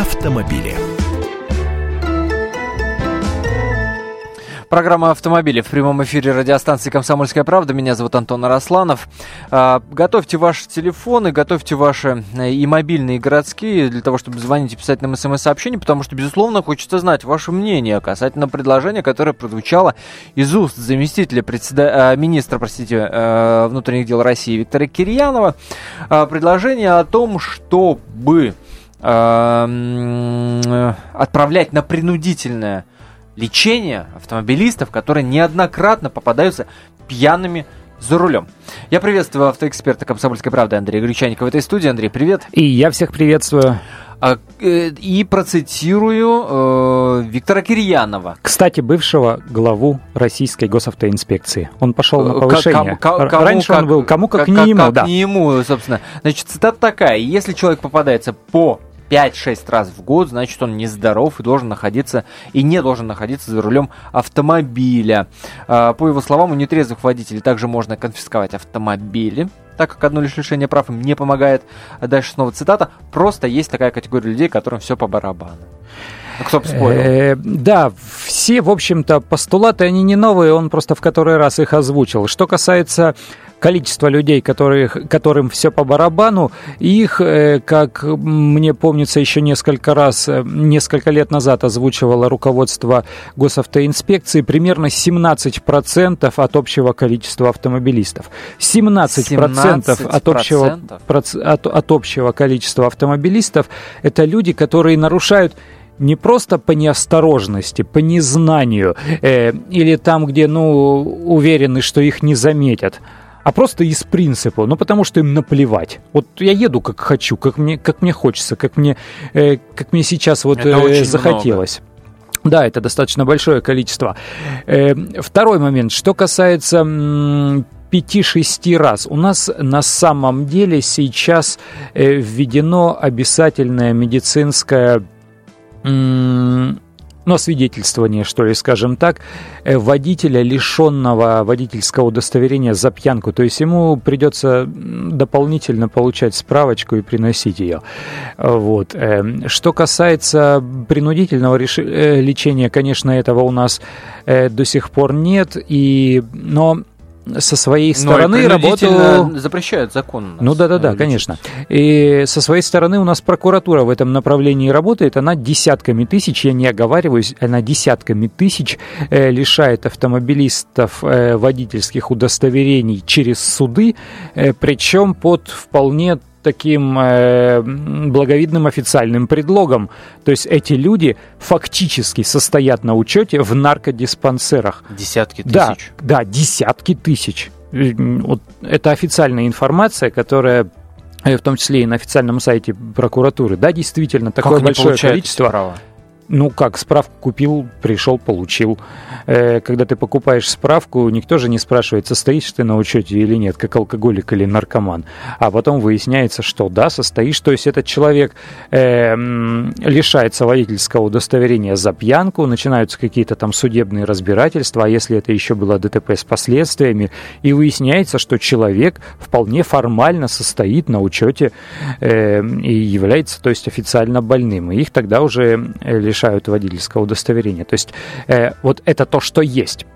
автомобили. Программа «Автомобили» в прямом эфире радиостанции «Комсомольская правда». Меня зовут Антон Арасланов. А, готовьте ваши телефоны, готовьте ваши э, и мобильные, и городские, для того, чтобы звонить и писать нам смс-сообщения, потому что, безусловно, хочется знать ваше мнение касательно предложения, которое прозвучало из уст заместителя председа... Э, министра простите, э, внутренних дел России Виктора Кирьянова. А, предложение о том, чтобы отправлять на принудительное лечения автомобилистов, которые неоднократно попадаются пьяными за рулем. Я приветствую автоэксперта «Комсомольской правды» Андрея Гречаника в этой студии. Андрей, привет. И я всех приветствую. А, э, и процитирую э, Виктора Кирьянова. Кстати, бывшего главу Российской госавтоинспекции. Он пошел на э, повышение. Кому, кому, Раньше как, он был кому как, как не ему. Как да. не ему, собственно. Значит, цитата такая. Если человек попадается по 5-6 раз в год, значит он нездоров и должен находиться и не должен находиться за рулем автомобиля. А, по его словам, у нетрезвых водителей также можно конфисковать автомобили, так как одно лишь лишение прав им не помогает. А дальше снова цитата. Просто есть такая категория людей, которым все по барабану. Ну, кто бы спорил. Э, да, все, в общем-то, постулаты, они не новые, он просто в который раз их озвучил. Что касается количество людей, которых, которым все по барабану, их, э, как мне помнится, еще несколько раз, э, несколько лет назад озвучивало руководство госавтоинспекции, примерно 17% от общего количества автомобилистов. 17%, 17% от, общего, от, от общего количества автомобилистов это люди, которые нарушают не просто по неосторожности, по незнанию, э, или там, где, ну, уверены, что их не заметят, а просто из принципа, ну потому что им наплевать. Вот я еду как хочу, как мне, как мне хочется, как мне, э, как мне сейчас вот э, захотелось. Много. Да, это достаточно большое количество. Э, второй момент, что касается 5-6 раз. У нас на самом деле сейчас э, введено обязательное медицинское ну, свидетельствование, что ли, скажем так, э, водителя, лишенного водительского удостоверения за пьянку. То есть ему придется дополнительно получать справочку и приносить ее. Вот. Эм, что касается принудительного э, лечения, конечно, этого у нас э, до сих пор нет. И... Но со своей стороны Но работал... запрещают закон. Ну да-да-да, конечно. И со своей стороны у нас прокуратура в этом направлении работает. Она десятками тысяч, я не оговариваюсь, она десятками тысяч э, лишает автомобилистов э, водительских удостоверений через суды, э, причем под вполне таким э, благовидным официальным предлогом. То есть эти люди фактически состоят на учете в наркодиспансерах. Десятки тысяч. Да, да десятки тысяч. Вот это официальная информация, которая э, в том числе и на официальном сайте прокуратуры. Да, действительно, такое большое количество. Права? Ну как, справку купил, пришел, получил. Э, когда ты покупаешь справку, никто же не спрашивает, состоишь ты на учете или нет, как алкоголик или наркоман. А потом выясняется, что да, состоишь. То есть этот человек э, лишается водительского удостоверения за пьянку, начинаются какие-то там судебные разбирательства, а если это еще было ДТП с последствиями, и выясняется, что человек вполне формально состоит на учете э, и является, то есть официально больным. И их тогда уже лишают лишают водительского удостоверения. То есть э, вот это то, что есть.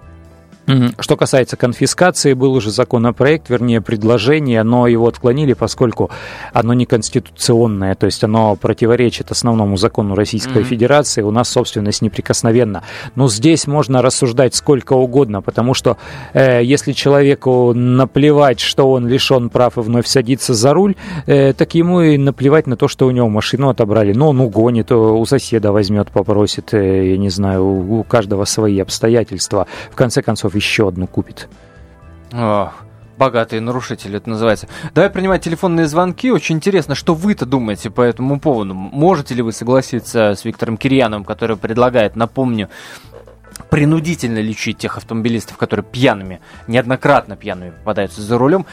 Что касается конфискации, был уже законопроект, вернее предложение, но его отклонили, поскольку оно неконституционное, то есть оно противоречит основному закону Российской mm-hmm. Федерации, у нас собственность неприкосновенна. Но здесь можно рассуждать сколько угодно, потому что э, если человеку наплевать, что он лишен прав и вновь садится за руль, э, так ему и наплевать на то, что у него машину отобрали. Но он угонит, у соседа возьмет, попросит, э, я не знаю, у, у каждого свои обстоятельства. В конце концов, еще одну купит. Ох, богатые нарушители это называется. Давай принимать телефонные звонки. Очень интересно, что вы-то думаете по этому поводу. Можете ли вы согласиться с Виктором Кирьяновым, который предлагает, напомню, принудительно лечить тех автомобилистов, которые пьяными, неоднократно пьяными попадаются за рулем,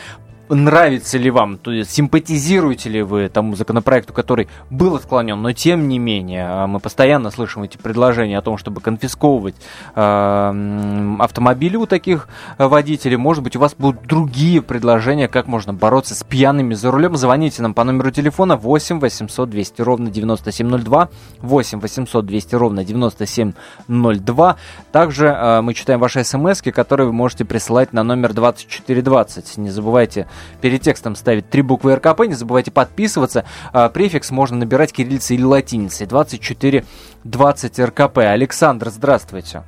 нравится ли вам, то есть симпатизируете ли вы тому законопроекту, который был отклонен, но тем не менее а, мы постоянно слышим эти предложения о том, чтобы конфисковывать э, автомобили у таких водителей. Может быть, у вас будут другие предложения, как можно бороться с пьяными за рулем. Звоните нам по номеру телефона 8 800 200 ровно 9702, 8 800 200 ровно 9702. Также э, мы читаем ваши смс, которые вы можете присылать на номер 2420. Не забывайте перед текстом ставить три буквы РКП. Не забывайте подписываться. А, префикс можно набирать кириллицей или латиницей. 2420 РКП. Александр, здравствуйте.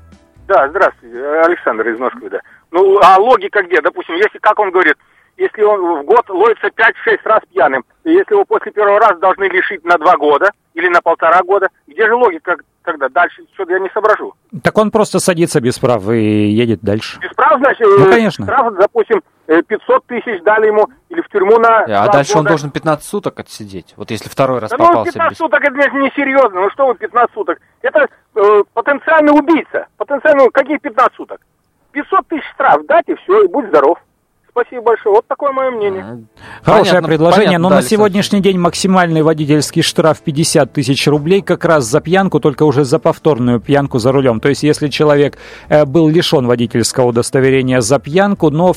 Да, здравствуйте. Александр из Москвы, да. Ну, а логика где? Допустим, если, как он говорит, если он в год ловится 5-6 раз пьяным, если его после первого раза должны лишить на 2 года или на полтора года, где же логика тогда? Дальше что-то я не соображу. Так он просто садится без прав и едет дальше. Без прав, значит? Ну, конечно. Штраф, допустим, 500 тысяч дали ему или в тюрьму на... А дальше года. он должен 15 суток отсидеть. Вот если второй раз да попался... Ну, 15 без... суток это не серьезно. Ну что вы 15 суток? Это э, потенциальный убийца. Потенциальный... Какие 15 суток? 500 тысяч штраф дать и все, и будь здоров. Спасибо большое. Вот такое мое мнение. Хорошее понятно, предложение, понятно, но да, на сегодняшний день максимальный водительский штраф 50 тысяч рублей как раз за пьянку, только уже за повторную пьянку за рулем. То есть, если человек э, был лишен водительского удостоверения за пьянку, но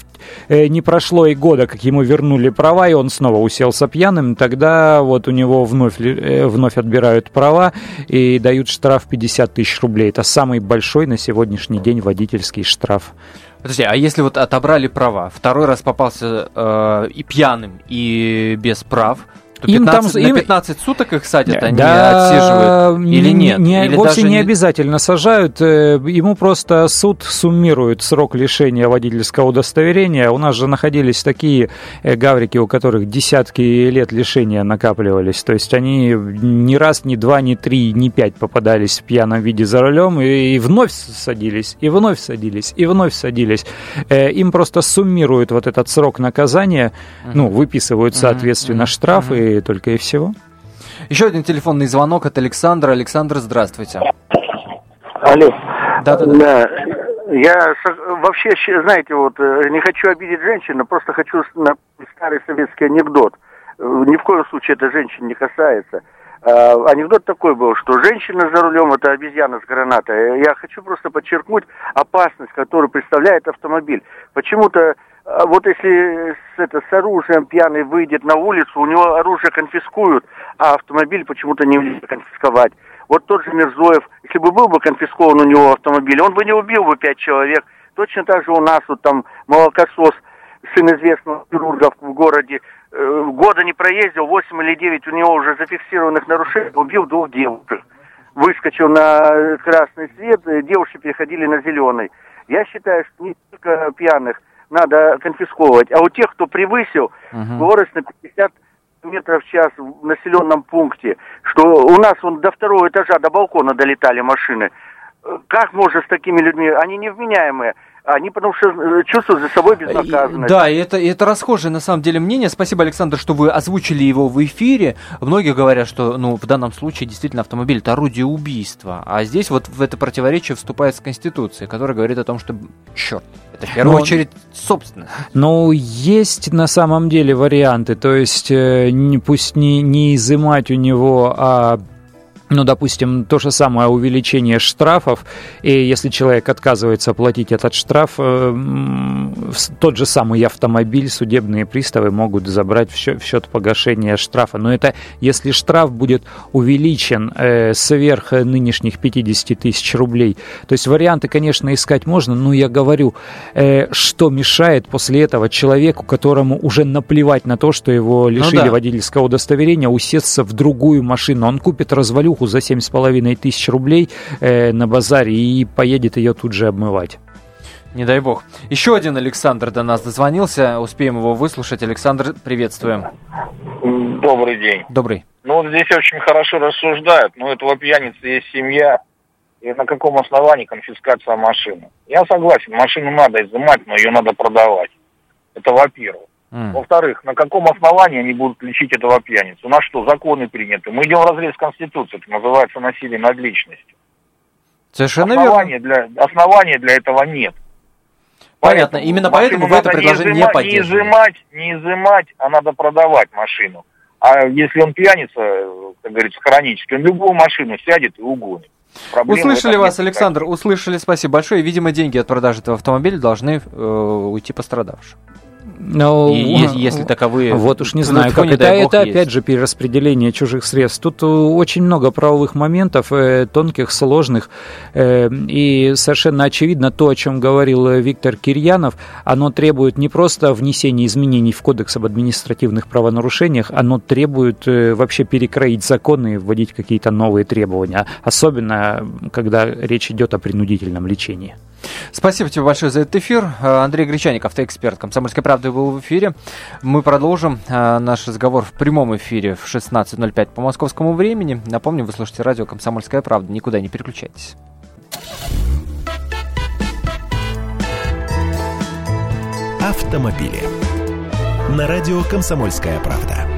э, не прошло и года, как ему вернули права, и он снова уселся пьяным, тогда вот у него вновь, э, вновь отбирают права и дают штраф 50 тысяч рублей. Это самый большой на сегодняшний день водительский штраф. Подожди, а если вот отобрали права, второй раз попался э, и пьяным, и без прав, то 15, им там, на 15 им... суток их садят, они да, отсиживают или нет? Не, или вовсе не, не обязательно. Сажают, э, ему просто суд суммирует срок лишения водительского удостоверения. У нас же находились такие э, гаврики, у которых десятки лет лишения накапливались, то есть они ни раз, ни два, ни три, ни пять попадались в пьяном виде за рулем и, и вновь садились, и вновь садились, и вновь садились. Э, им просто суммируют вот этот срок наказания, ну, выписывают, соответственно, штрафы, только и всего. Еще один телефонный звонок от Александра. Александр, здравствуйте. Алло. Да, да, да. Я вообще, знаете, вот э, не хочу обидеть женщину, просто хочу на старый советский анекдот. Ни в коем случае это женщин не касается. А, анекдот такой был, что женщина за рулем это обезьяна с гранатой. Я хочу просто подчеркнуть опасность, которую представляет автомобиль. Почему-то вот если с, это, с оружием пьяный выйдет на улицу, у него оружие конфискуют, а автомобиль почему-то не конфисковать. Вот тот же Мирзоев, если бы был бы конфискован у него автомобиль, он бы не убил бы пять человек. Точно так же у нас вот там молокосос, сын известного хирурга в городе, э, года не проездил, 8 или 9 у него уже зафиксированных нарушений, убил двух девушек. Выскочил на красный свет, девушки переходили на зеленый. Я считаю, что не только пьяных, надо конфисковывать. А у тех, кто превысил угу. скорость на 50 метров в час в населенном пункте, что у нас вон до второго этажа, до балкона долетали машины. Как можно с такими людьми? Они невменяемые. Они потому что э, чувствуют за собой безнаказанность. Да, и это, и это расхожее на самом деле мнение. Спасибо, Александр, что вы озвучили его в эфире. Многие говорят, что ну, в данном случае действительно автомобиль это орудие убийства. А здесь вот в это противоречие вступает с Конституцией, которая говорит о том, что черт, это в первую Но, очередь собственно. Ну, есть на самом деле варианты. То есть э, пусть не, не изымать у него, а ну, допустим, то же самое увеличение штрафов, и если человек отказывается платить этот штраф, э, тот же самый автомобиль судебные приставы могут забрать в счет, погашения штрафа. Но это если штраф будет увеличен э, сверх нынешних 50 тысяч рублей. То есть варианты, конечно, искать можно, но я говорю, э, что мешает после этого человеку, которому уже наплевать на то, что его лишили ну, да. водительского удостоверения, усесться в другую машину. Он купит развалюху штуку за 7,5 тысяч рублей э, на базаре и поедет ее тут же обмывать. Не дай бог. Еще один Александр до нас дозвонился. Успеем его выслушать. Александр, приветствуем. Добрый день. Добрый. Ну, вот здесь очень хорошо рассуждают. Ну, этого пьяницы есть семья. И на каком основании конфискация машины? Я согласен, машину надо изымать, но ее надо продавать. Это во-первых. Mm. Во-вторых, на каком основании они будут лечить этого пьяницу? На что законы приняты? Мы идем в разрез Конституции, это называется насилие над личностью. Совершенно основания верно. Для, основания для этого нет. Понятно, Поэтому именно поэтому вы это предложение не, изыма, не поддерживаете. Не изымать, не изымать, а надо продавать машину. А если он пьяница, как говорится, хронически, он любую машину сядет и угонит. Проблема услышали вас, Александр, услышали, спасибо большое. Видимо, деньги от продажи этого автомобиля должны э, уйти пострадавшим. Но, и, если, таковые... Вот уж не знаю, как это, это опять же перераспределение чужих средств. Тут э, очень много правовых моментов, э, тонких, сложных, э, и совершенно очевидно то, о чем говорил Виктор Кирьянов, оно требует не просто внесения изменений в Кодекс об административных правонарушениях, оно требует вообще перекроить законы и вводить какие-то новые требования, особенно когда речь идет о принудительном лечении. Спасибо тебе большое за этот эфир. Э, Андрей Гречаник, автоэксперт «Комсомольской правды» был в эфире. Мы продолжим э, наш разговор в прямом эфире в 16.05 по московскому времени. Напомню, вы слушаете радио «Комсомольская правда». Никуда не переключайтесь. Автомобили. На радио «Комсомольская правда».